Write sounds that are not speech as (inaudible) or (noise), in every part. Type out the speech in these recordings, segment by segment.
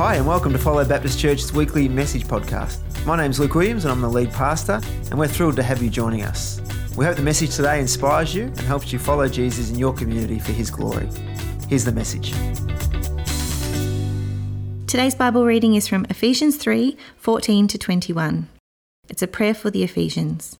Hi, and welcome to Follow Baptist Church's weekly message podcast. My name's Luke Williams, and I'm the lead pastor, and we're thrilled to have you joining us. We hope the message today inspires you and helps you follow Jesus in your community for his glory. Here's the message. Today's Bible reading is from Ephesians 3 14 to 21. It's a prayer for the Ephesians.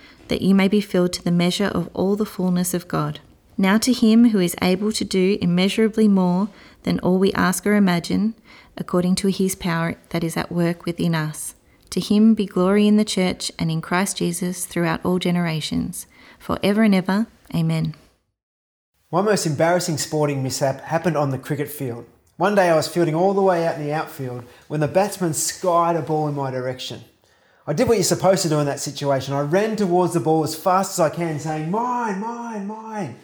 that you may be filled to the measure of all the fullness of God. Now to him who is able to do immeasurably more than all we ask or imagine, according to his power that is at work within us. To him be glory in the church and in Christ Jesus throughout all generations, for ever and ever. Amen. My most embarrassing sporting mishap happened on the cricket field. One day I was fielding all the way out in the outfield when the batsman skied a ball in my direction. I did what you're supposed to do in that situation. I ran towards the ball as fast as I can, saying, Mine, mine, mine.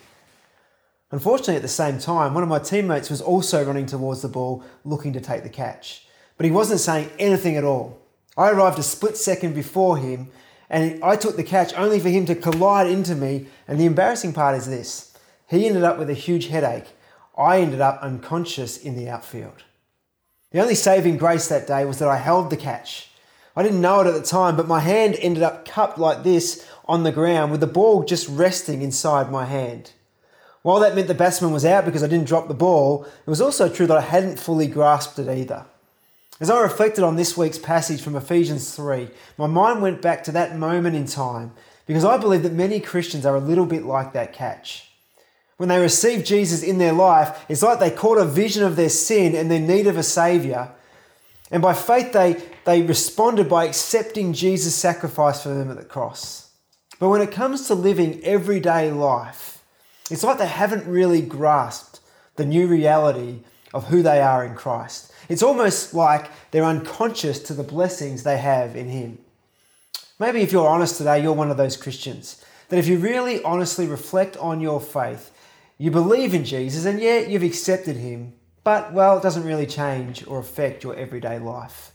Unfortunately, at the same time, one of my teammates was also running towards the ball, looking to take the catch. But he wasn't saying anything at all. I arrived a split second before him, and I took the catch only for him to collide into me. And the embarrassing part is this he ended up with a huge headache. I ended up unconscious in the outfield. The only saving grace that day was that I held the catch. I didn't know it at the time, but my hand ended up cupped like this on the ground with the ball just resting inside my hand. While that meant the batsman was out because I didn't drop the ball, it was also true that I hadn't fully grasped it either. As I reflected on this week's passage from Ephesians 3, my mind went back to that moment in time because I believe that many Christians are a little bit like that catch. When they receive Jesus in their life, it's like they caught a vision of their sin and their need of a Saviour, and by faith, they, they responded by accepting Jesus' sacrifice for them at the cross. But when it comes to living everyday life, it's like they haven't really grasped the new reality of who they are in Christ. It's almost like they're unconscious to the blessings they have in Him. Maybe if you're honest today, you're one of those Christians. That if you really honestly reflect on your faith, you believe in Jesus and yet you've accepted Him, but, well, it doesn't really change or affect your everyday life.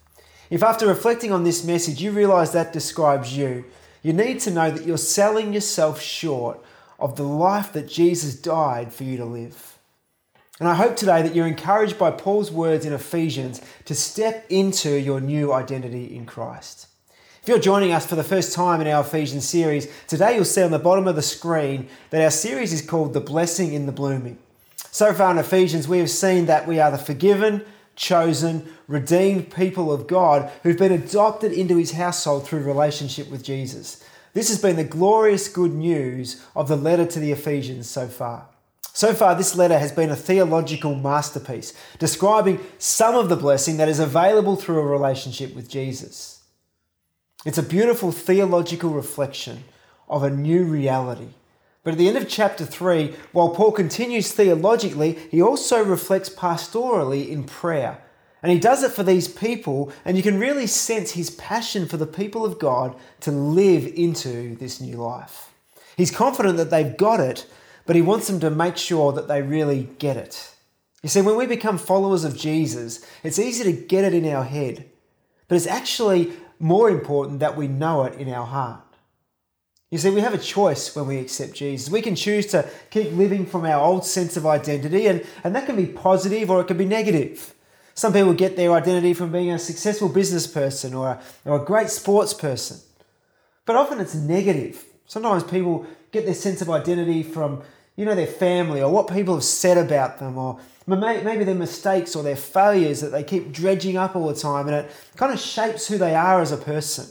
If after reflecting on this message you realize that describes you, you need to know that you're selling yourself short of the life that Jesus died for you to live. And I hope today that you're encouraged by Paul's words in Ephesians to step into your new identity in Christ. If you're joining us for the first time in our Ephesians series, today you'll see on the bottom of the screen that our series is called The Blessing in the Blooming. So far in Ephesians, we have seen that we are the forgiven, chosen, redeemed people of God who've been adopted into his household through relationship with Jesus. This has been the glorious good news of the letter to the Ephesians so far. So far, this letter has been a theological masterpiece, describing some of the blessing that is available through a relationship with Jesus. It's a beautiful theological reflection of a new reality but at the end of chapter 3, while Paul continues theologically, he also reflects pastorally in prayer. And he does it for these people, and you can really sense his passion for the people of God to live into this new life. He's confident that they've got it, but he wants them to make sure that they really get it. You see, when we become followers of Jesus, it's easy to get it in our head, but it's actually more important that we know it in our heart. You see, we have a choice when we accept Jesus. We can choose to keep living from our old sense of identity, and, and that can be positive or it can be negative. Some people get their identity from being a successful business person or a, or a great sports person. But often it's negative. Sometimes people get their sense of identity from, you know, their family or what people have said about them or maybe their mistakes or their failures that they keep dredging up all the time and it kind of shapes who they are as a person.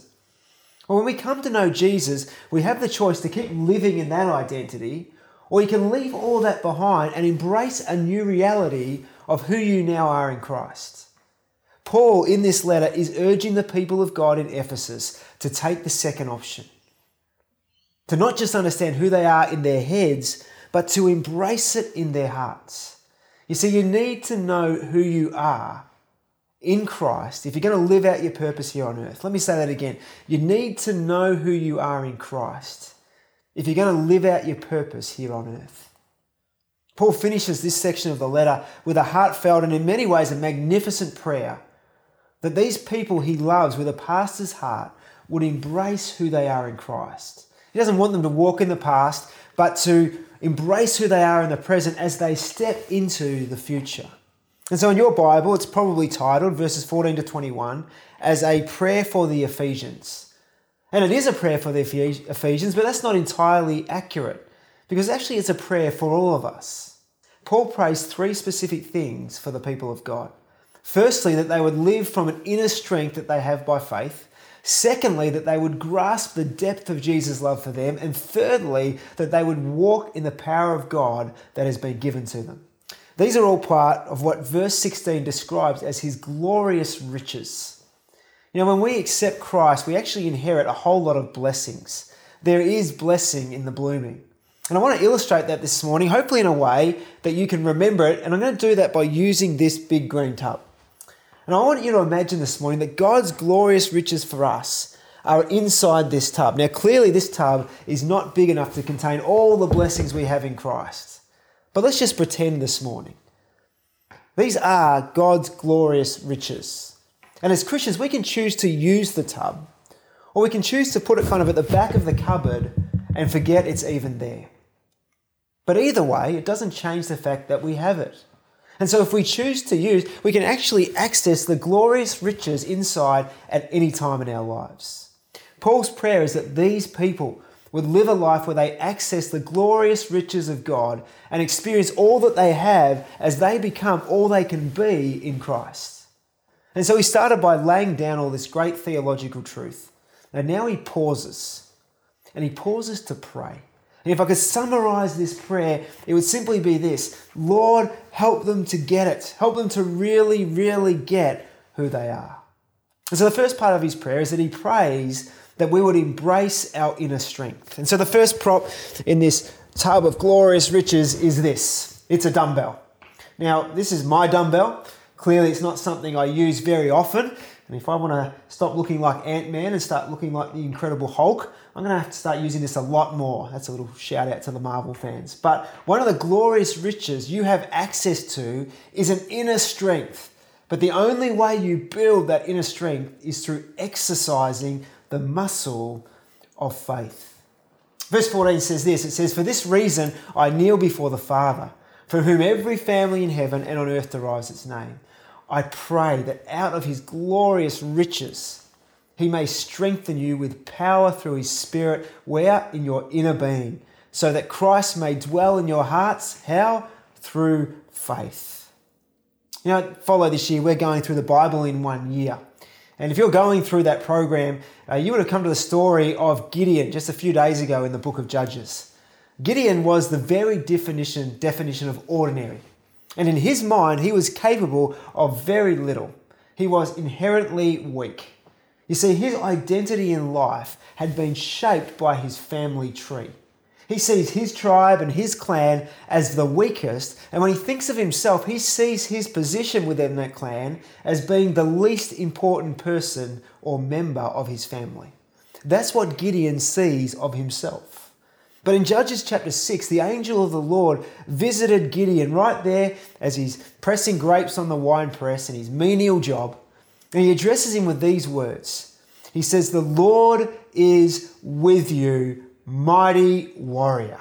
When we come to know Jesus, we have the choice to keep living in that identity, or you can leave all that behind and embrace a new reality of who you now are in Christ. Paul, in this letter, is urging the people of God in Ephesus to take the second option. To not just understand who they are in their heads, but to embrace it in their hearts. You see, you need to know who you are in Christ, if you're going to live out your purpose here on earth, let me say that again. You need to know who you are in Christ if you're going to live out your purpose here on earth. Paul finishes this section of the letter with a heartfelt and, in many ways, a magnificent prayer that these people he loves with a pastor's heart would embrace who they are in Christ. He doesn't want them to walk in the past, but to embrace who they are in the present as they step into the future. And so in your Bible, it's probably titled, verses 14 to 21, as a prayer for the Ephesians. And it is a prayer for the Ephesians, but that's not entirely accurate because actually it's a prayer for all of us. Paul prays three specific things for the people of God. Firstly, that they would live from an inner strength that they have by faith. Secondly, that they would grasp the depth of Jesus' love for them. And thirdly, that they would walk in the power of God that has been given to them. These are all part of what verse 16 describes as his glorious riches. You know, when we accept Christ, we actually inherit a whole lot of blessings. There is blessing in the blooming. And I want to illustrate that this morning, hopefully in a way that you can remember it. And I'm going to do that by using this big green tub. And I want you to imagine this morning that God's glorious riches for us are inside this tub. Now, clearly, this tub is not big enough to contain all the blessings we have in Christ. But let's just pretend this morning. These are God's glorious riches. And as Christians, we can choose to use the tub, or we can choose to put it kind of at the back of the cupboard and forget it's even there. But either way, it doesn't change the fact that we have it. And so, if we choose to use, we can actually access the glorious riches inside at any time in our lives. Paul's prayer is that these people would live a life where they access the glorious riches of God and experience all that they have as they become all they can be in Christ. And so he started by laying down all this great theological truth. And now he pauses. And he pauses to pray. And if I could summarize this prayer, it would simply be this Lord, help them to get it. Help them to really, really get who they are. And so the first part of his prayer is that he prays that we would embrace our inner strength. And so the first prop in this tub of glorious riches is this it's a dumbbell. Now, this is my dumbbell. Clearly, it's not something I use very often. And if I want to stop looking like Ant Man and start looking like the Incredible Hulk, I'm going to have to start using this a lot more. That's a little shout out to the Marvel fans. But one of the glorious riches you have access to is an inner strength. But the only way you build that inner strength is through exercising the muscle of faith. Verse 14 says this it says, For this reason I kneel before the Father, from whom every family in heaven and on earth derives its name. I pray that out of his glorious riches he may strengthen you with power through his Spirit, where in your inner being, so that Christ may dwell in your hearts. How? Through faith. You know, follow this year, we're going through the Bible in one year. And if you're going through that program, uh, you would have come to the story of Gideon just a few days ago in the book of Judges. Gideon was the very definition, definition of ordinary. And in his mind, he was capable of very little. He was inherently weak. You see, his identity in life had been shaped by his family tree. He sees his tribe and his clan as the weakest, and when he thinks of himself, he sees his position within that clan as being the least important person or member of his family. That's what Gideon sees of himself. But in Judges chapter 6, the angel of the Lord visited Gideon right there as he's pressing grapes on the wine press in his menial job, and he addresses him with these words. He says, The Lord is with you, mighty warrior.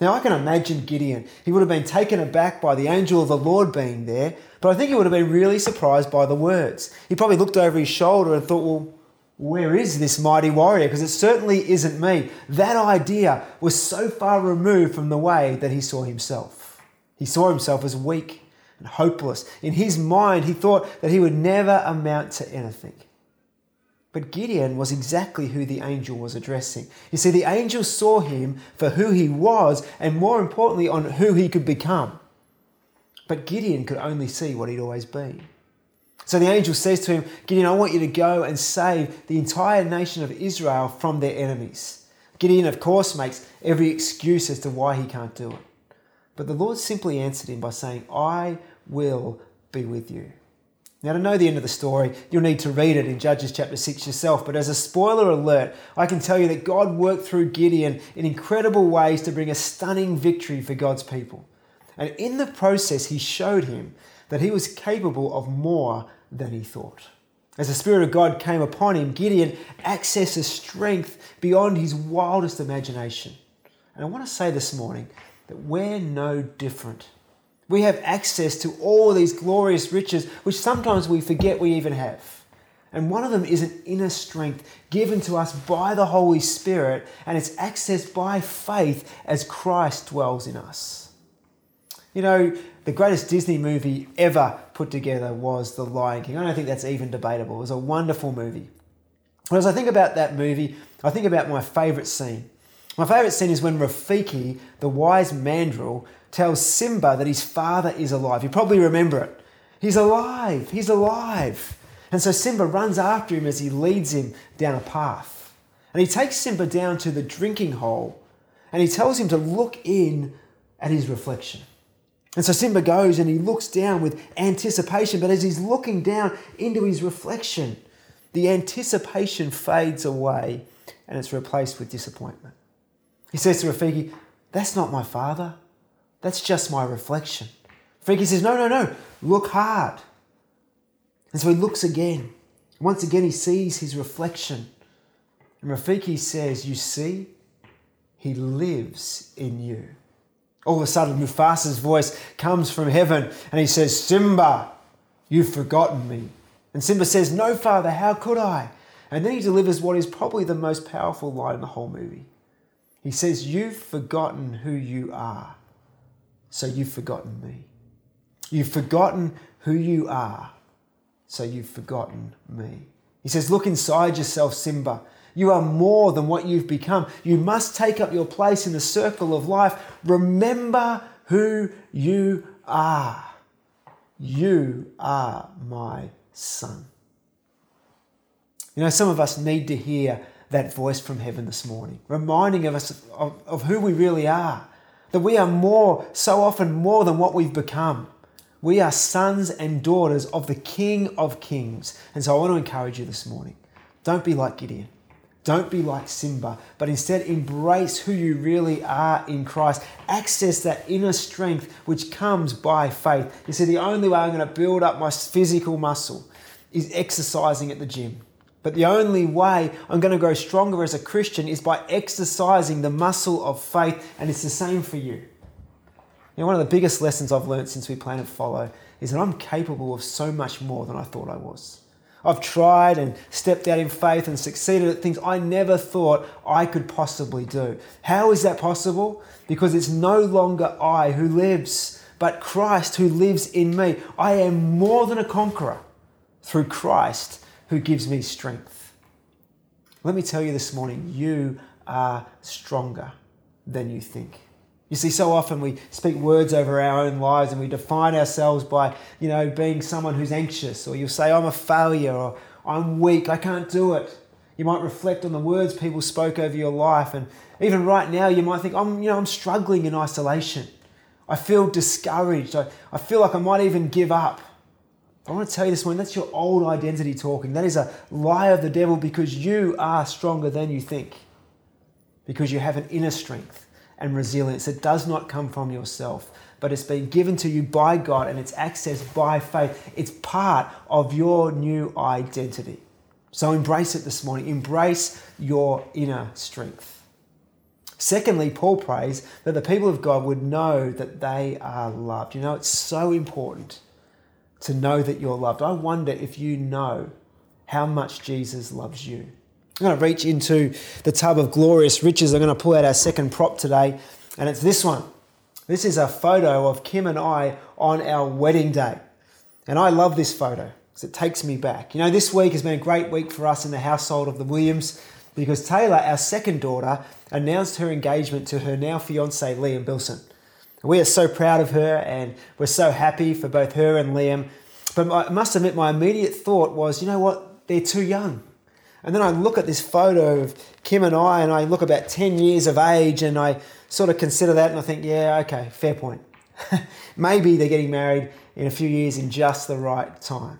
Now, I can imagine Gideon. He would have been taken aback by the angel of the Lord being there, but I think he would have been really surprised by the words. He probably looked over his shoulder and thought, well, where is this mighty warrior? Because it certainly isn't me. That idea was so far removed from the way that he saw himself. He saw himself as weak and hopeless. In his mind, he thought that he would never amount to anything. But Gideon was exactly who the angel was addressing. You see, the angel saw him for who he was and more importantly, on who he could become. But Gideon could only see what he'd always been. So the angel says to him, Gideon, I want you to go and save the entire nation of Israel from their enemies. Gideon, of course, makes every excuse as to why he can't do it. But the Lord simply answered him by saying, I will be with you. Now, to know the end of the story, you'll need to read it in Judges chapter 6 yourself. But as a spoiler alert, I can tell you that God worked through Gideon in incredible ways to bring a stunning victory for God's people. And in the process, he showed him that he was capable of more than he thought. As the Spirit of God came upon him, Gideon accesses strength beyond his wildest imagination. And I want to say this morning that we're no different. We have access to all these glorious riches, which sometimes we forget we even have. And one of them is an inner strength given to us by the Holy Spirit, and it's accessed by faith as Christ dwells in us. You know, the greatest Disney movie ever put together was The Lion King. I don't think that's even debatable. It was a wonderful movie. But as I think about that movie, I think about my favourite scene. My favourite scene is when Rafiki, the wise mandrill, tells Simba that his father is alive. You probably remember it. He's alive, he's alive. And so Simba runs after him as he leads him down a path. And he takes Simba down to the drinking hole and he tells him to look in at his reflection. And so Simba goes and he looks down with anticipation, but as he's looking down into his reflection, the anticipation fades away and it's replaced with disappointment. He says to Rafiki, That's not my father. That's just my reflection. Rafiki says, No, no, no, look hard. And so he looks again. Once again, he sees his reflection. And Rafiki says, You see, he lives in you. All of a sudden, Mufasa's voice comes from heaven and he says, Simba, you've forgotten me. And Simba says, No, father, how could I? And then he delivers what is probably the most powerful line in the whole movie. He says, You've forgotten who you are, so you've forgotten me. You've forgotten who you are, so you've forgotten me. He says, Look inside yourself, Simba. You are more than what you've become. You must take up your place in the circle of life. Remember who you are. You are my son. You know, some of us need to hear that voice from heaven this morning, reminding of us of, of who we really are. That we are more, so often more than what we've become. We are sons and daughters of the King of Kings. And so I want to encourage you this morning don't be like Gideon. Don't be like Simba, but instead embrace who you really are in Christ. Access that inner strength which comes by faith. You see, the only way I'm going to build up my physical muscle is exercising at the gym. But the only way I'm going to grow stronger as a Christian is by exercising the muscle of faith, and it's the same for you. You know, one of the biggest lessons I've learned since we Planet Follow is that I'm capable of so much more than I thought I was. I've tried and stepped out in faith and succeeded at things I never thought I could possibly do. How is that possible? Because it's no longer I who lives, but Christ who lives in me. I am more than a conqueror through Christ who gives me strength. Let me tell you this morning, you are stronger than you think. You see, so often we speak words over our own lives and we define ourselves by, you know, being someone who's anxious, or you'll say, I'm a failure, or I'm weak, I can't do it. You might reflect on the words people spoke over your life, and even right now, you might think, I'm, you know, I'm struggling in isolation. I feel discouraged. I, I feel like I might even give up. I want to tell you this morning that's your old identity talking. That is a lie of the devil because you are stronger than you think, because you have an inner strength and resilience. that does not come from yourself, but it's been given to you by God and it's accessed by faith. It's part of your new identity. So embrace it this morning. Embrace your inner strength. Secondly, Paul prays that the people of God would know that they are loved. You know, it's so important to know that you're loved. I wonder if you know how much Jesus loves you. I'm going to reach into the tub of glorious riches. I'm going to pull out our second prop today, and it's this one. This is a photo of Kim and I on our wedding day. And I love this photo because it takes me back. You know, this week has been a great week for us in the household of the Williams because Taylor, our second daughter, announced her engagement to her now fiance, Liam Bilson. We are so proud of her and we're so happy for both her and Liam. But I must admit, my immediate thought was, you know what? They're too young. And then I look at this photo of Kim and I, and I look about 10 years of age, and I sort of consider that, and I think, yeah, okay, fair point. (laughs) Maybe they're getting married in a few years in just the right time.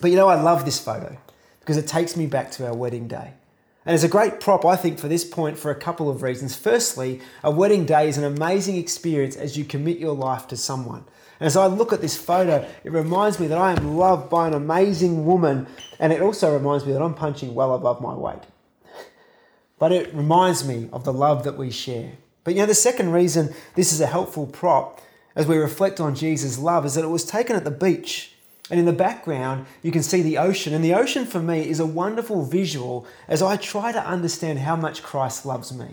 But you know, I love this photo because it takes me back to our wedding day. And it's a great prop, I think, for this point for a couple of reasons. Firstly, a wedding day is an amazing experience as you commit your life to someone. And as I look at this photo, it reminds me that I am loved by an amazing woman, and it also reminds me that I'm punching well above my weight. But it reminds me of the love that we share. But you know, the second reason this is a helpful prop as we reflect on Jesus' love is that it was taken at the beach. And in the background, you can see the ocean. And the ocean for me is a wonderful visual as I try to understand how much Christ loves me.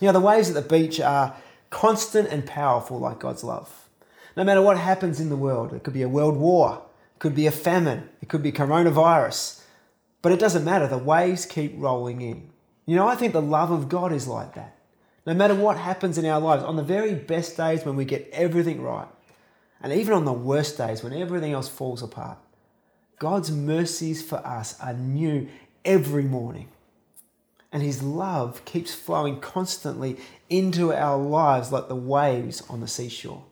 You know, the waves at the beach are constant and powerful like God's love. No matter what happens in the world, it could be a world war, it could be a famine, it could be coronavirus, but it doesn't matter. The waves keep rolling in. You know, I think the love of God is like that. No matter what happens in our lives, on the very best days when we get everything right, and even on the worst days when everything else falls apart, God's mercies for us are new every morning. And His love keeps flowing constantly into our lives like the waves on the seashore.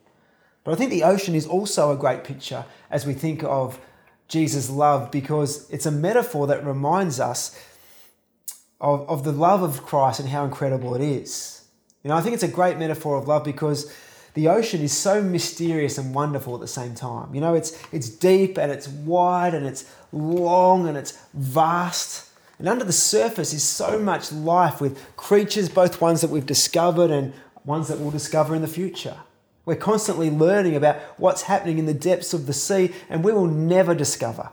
But I think the ocean is also a great picture as we think of Jesus' love because it's a metaphor that reminds us of, of the love of Christ and how incredible it is. You know, I think it's a great metaphor of love because the ocean is so mysterious and wonderful at the same time. You know, it's, it's deep and it's wide and it's long and it's vast. And under the surface is so much life with creatures, both ones that we've discovered and ones that we'll discover in the future. We're constantly learning about what's happening in the depths of the sea, and we will never discover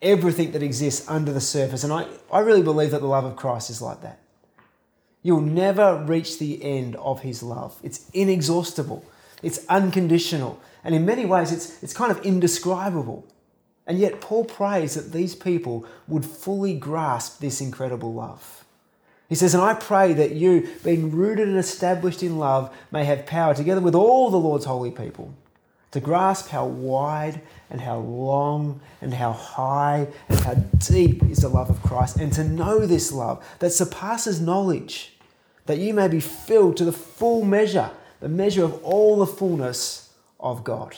everything that exists under the surface. And I, I really believe that the love of Christ is like that. You'll never reach the end of his love, it's inexhaustible. It's unconditional. And in many ways, it's, it's kind of indescribable. And yet, Paul prays that these people would fully grasp this incredible love. He says, And I pray that you, being rooted and established in love, may have power, together with all the Lord's holy people, to grasp how wide and how long and how high and how deep is the love of Christ, and to know this love that surpasses knowledge, that you may be filled to the full measure the measure of all the fullness of God.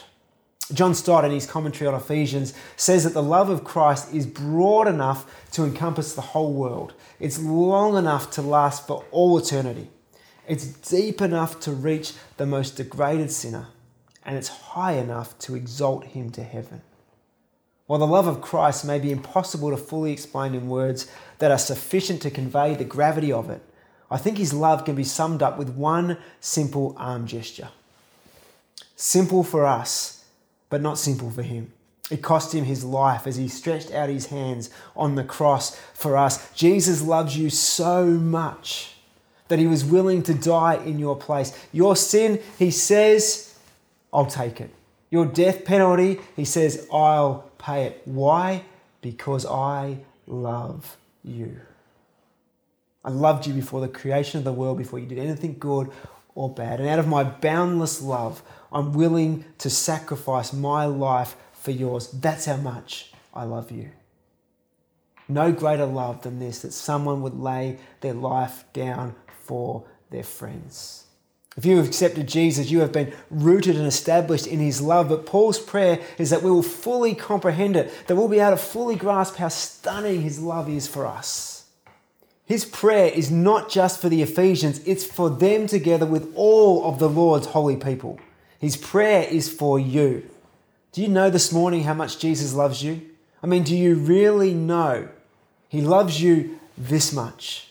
John Stott, in his commentary on Ephesians, says that the love of Christ is broad enough to encompass the whole world. It's long enough to last for all eternity. It's deep enough to reach the most degraded sinner. And it's high enough to exalt him to heaven. While the love of Christ may be impossible to fully explain in words that are sufficient to convey the gravity of it, I think his love can be summed up with one simple arm gesture. Simple for us, but not simple for him. It cost him his life as he stretched out his hands on the cross for us. Jesus loves you so much that he was willing to die in your place. Your sin, he says, I'll take it. Your death penalty, he says, I'll pay it. Why? Because I love you. I loved you before the creation of the world, before you did anything good or bad. And out of my boundless love, I'm willing to sacrifice my life for yours. That's how much I love you. No greater love than this that someone would lay their life down for their friends. If you have accepted Jesus, you have been rooted and established in his love. But Paul's prayer is that we will fully comprehend it, that we'll be able to fully grasp how stunning his love is for us. His prayer is not just for the Ephesians, it's for them together with all of the Lord's holy people. His prayer is for you. Do you know this morning how much Jesus loves you? I mean, do you really know He loves you this much?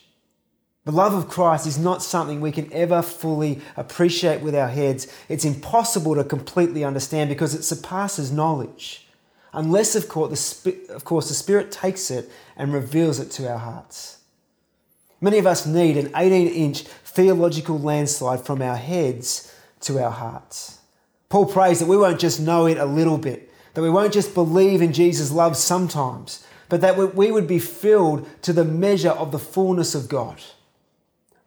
The love of Christ is not something we can ever fully appreciate with our heads. It's impossible to completely understand because it surpasses knowledge. Unless, of course, the Spirit takes it and reveals it to our hearts. Many of us need an 18 inch theological landslide from our heads to our hearts. Paul prays that we won't just know it a little bit, that we won't just believe in Jesus' love sometimes, but that we would be filled to the measure of the fullness of God.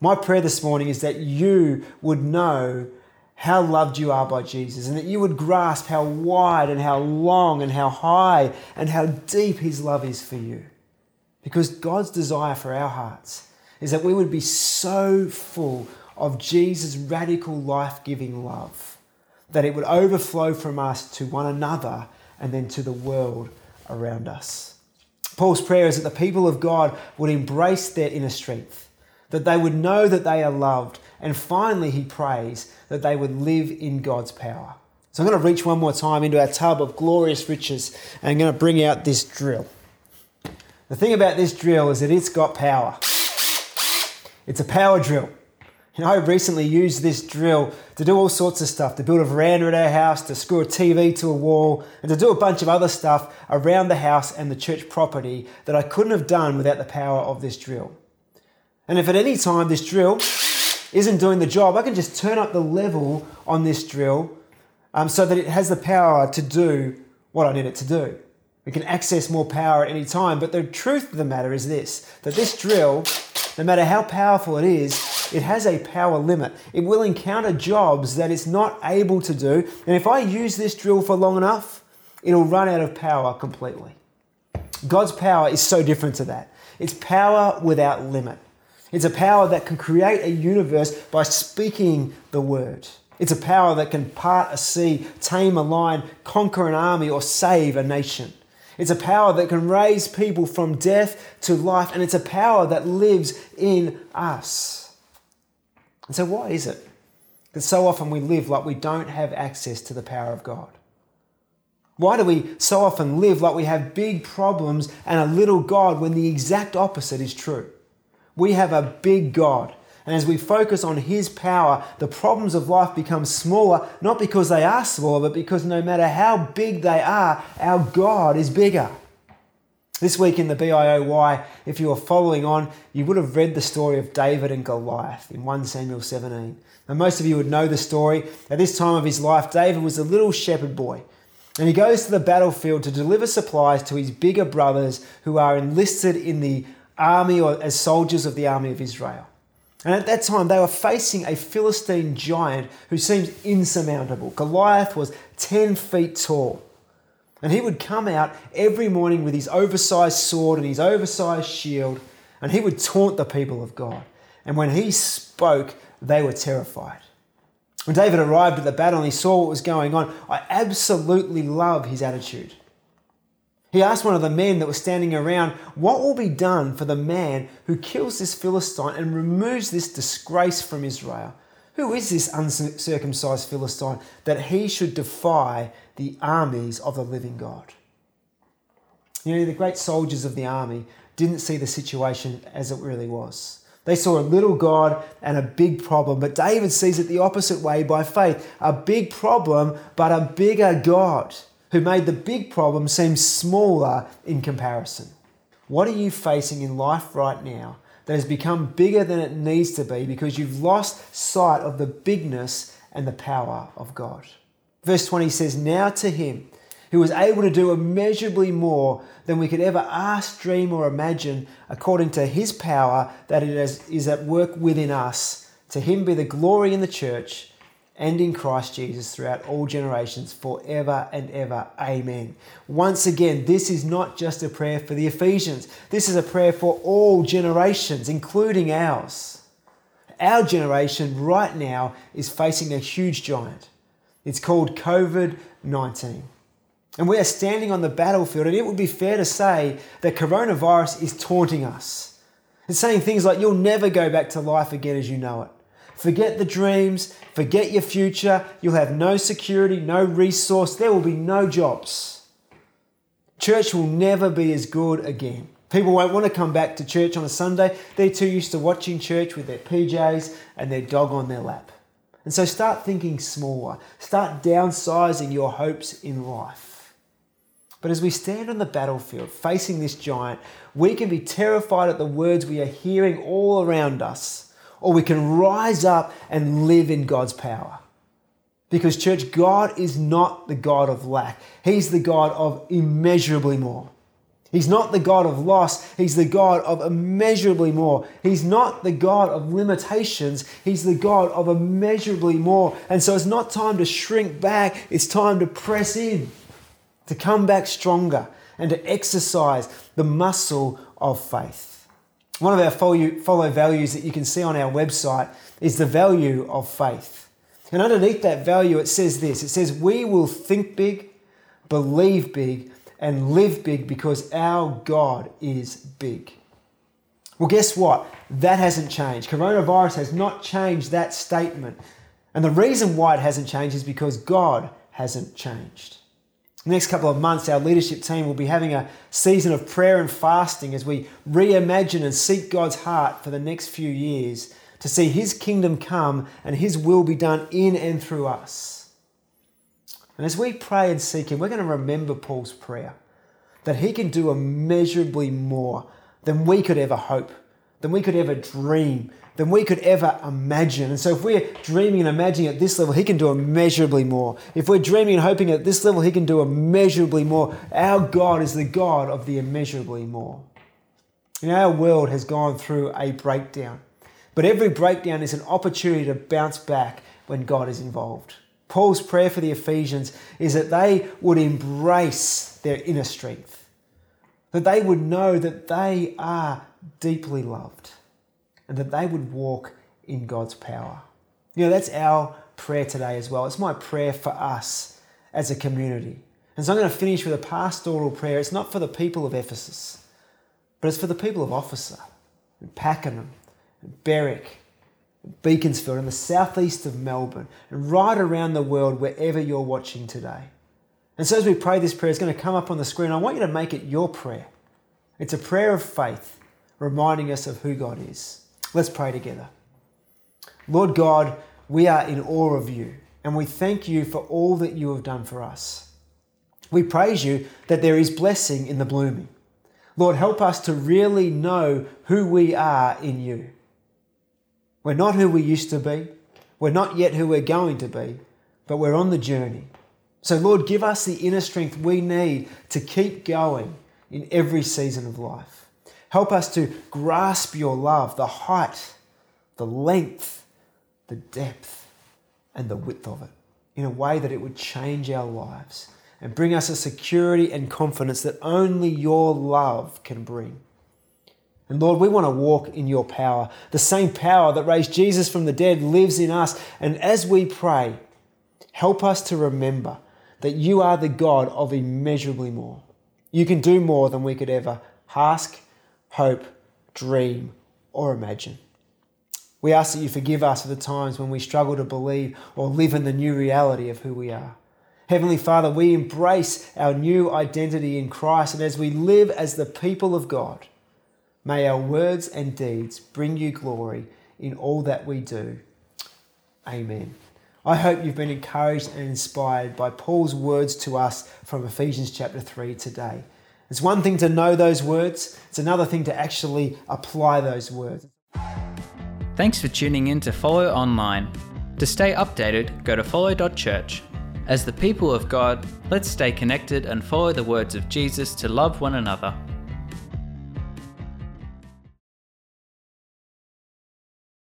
My prayer this morning is that you would know how loved you are by Jesus and that you would grasp how wide and how long and how high and how deep his love is for you. Because God's desire for our hearts is that we would be so full of Jesus' radical life giving love that it would overflow from us to one another and then to the world around us. Paul's prayer is that the people of God would embrace their inner strength, that they would know that they are loved, and finally, he prays that they would live in God's power. So I'm going to reach one more time into our tub of glorious riches and I'm going to bring out this drill. The thing about this drill is that it's got power. It's a power drill. You know, I recently used this drill to do all sorts of stuff, to build a veranda at our house, to screw a TV to a wall, and to do a bunch of other stuff around the house and the church property that I couldn't have done without the power of this drill. And if at any time this drill isn't doing the job, I can just turn up the level on this drill um, so that it has the power to do what I need it to do. We can access more power at any time, but the truth of the matter is this that this drill, no matter how powerful it is, it has a power limit. It will encounter jobs that it's not able to do, and if I use this drill for long enough, it'll run out of power completely. God's power is so different to that. It's power without limit. It's a power that can create a universe by speaking the word. It's a power that can part a sea, tame a lion, conquer an army, or save a nation. It's a power that can raise people from death to life, and it's a power that lives in us. And so, why is it that so often we live like we don't have access to the power of God? Why do we so often live like we have big problems and a little God when the exact opposite is true? We have a big God and as we focus on His power, the problems of life become smaller, not because they are smaller, but because no matter how big they are, our God is bigger. This week in the BIOY, if you are following on, you would have read the story of David and Goliath in 1 Samuel 17. And most of you would know the story. At this time of his life, David was a little shepherd boy. And he goes to the battlefield to deliver supplies to his bigger brothers who are enlisted in the army or as soldiers of the army of Israel. And at that time, they were facing a Philistine giant who seemed insurmountable. Goliath was 10 feet tall. And he would come out every morning with his oversized sword and his oversized shield, and he would taunt the people of God. And when he spoke, they were terrified. When David arrived at the battle and he saw what was going on, I absolutely love his attitude. He asked one of the men that was standing around, What will be done for the man who kills this Philistine and removes this disgrace from Israel? Who is this uncircumcised Philistine that he should defy the armies of the living God? You know, the great soldiers of the army didn't see the situation as it really was. They saw a little God and a big problem, but David sees it the opposite way by faith a big problem, but a bigger God who made the big problem seem smaller in comparison. What are you facing in life right now that has become bigger than it needs to be because you've lost sight of the bigness and the power of God? Verse 20 says, Now to him who was able to do immeasurably more than we could ever ask, dream, or imagine, according to his power that is at work within us. To him be the glory in the church and in Christ Jesus throughout all generations, forever and ever. Amen. Once again, this is not just a prayer for the Ephesians, this is a prayer for all generations, including ours. Our generation right now is facing a huge giant. It's called COVID 19. And we are standing on the battlefield, and it would be fair to say that coronavirus is taunting us. It's saying things like, You'll never go back to life again as you know it. Forget the dreams, forget your future. You'll have no security, no resource. There will be no jobs. Church will never be as good again. People won't want to come back to church on a Sunday. They're too used to watching church with their PJs and their dog on their lap. And so start thinking smaller. Start downsizing your hopes in life. But as we stand on the battlefield facing this giant, we can be terrified at the words we are hearing all around us or we can rise up and live in God's power. Because, church, God is not the God of lack, He's the God of immeasurably more. He's not the God of loss, He's the God of immeasurably more. He's not the God of limitations, He's the God of immeasurably more. And so it's not time to shrink back, it's time to press in, to come back stronger, and to exercise the muscle of faith. One of our follow values that you can see on our website is the value of faith. And underneath that value, it says this it says, We will think big, believe big, and live big because our God is big. Well, guess what? That hasn't changed. Coronavirus has not changed that statement. And the reason why it hasn't changed is because God hasn't changed. Next couple of months, our leadership team will be having a season of prayer and fasting as we reimagine and seek God's heart for the next few years to see His kingdom come and His will be done in and through us. And as we pray and seek Him, we're going to remember Paul's prayer that He can do immeasurably more than we could ever hope, than we could ever dream, than we could ever imagine. And so, if we're dreaming and imagining at this level, He can do immeasurably more. If we're dreaming and hoping at this level, He can do immeasurably more. Our God is the God of the immeasurably more. Know, our world has gone through a breakdown, but every breakdown is an opportunity to bounce back when God is involved. Paul's prayer for the Ephesians is that they would embrace their inner strength that they would know that they are deeply loved and that they would walk in God's power. You know, that's our prayer today as well. It's my prayer for us as a community. And so I'm going to finish with a pastoral prayer. It's not for the people of Ephesus, but it's for the people of Officer and Pakenham and Berwick and Beaconsfield and the southeast of Melbourne and right around the world wherever you're watching today. And so as we pray this prayer, it's going to come up on the screen. I want you to make it your prayer. It's a prayer of faith, reminding us of who God is. Let's pray together. Lord God, we are in awe of you, and we thank you for all that you have done for us. We praise you that there is blessing in the blooming. Lord, help us to really know who we are in you. We're not who we used to be. We're not yet who we're going to be, but we're on the journey. So, Lord, give us the inner strength we need to keep going in every season of life. Help us to grasp your love, the height, the length, the depth, and the width of it in a way that it would change our lives and bring us a security and confidence that only your love can bring. And Lord, we want to walk in your power. The same power that raised Jesus from the dead lives in us. And as we pray, help us to remember that you are the God of immeasurably more. You can do more than we could ever ask, hope, dream, or imagine. We ask that you forgive us for the times when we struggle to believe or live in the new reality of who we are. Heavenly Father, we embrace our new identity in Christ, and as we live as the people of God, may our words and deeds bring you glory in all that we do. Amen. I hope you've been encouraged and inspired by Paul's words to us from Ephesians chapter 3 today. It's one thing to know those words, it's another thing to actually apply those words. Thanks for tuning in to Follow Online. To stay updated, go to follow.church. As the people of God, let's stay connected and follow the words of Jesus to love one another.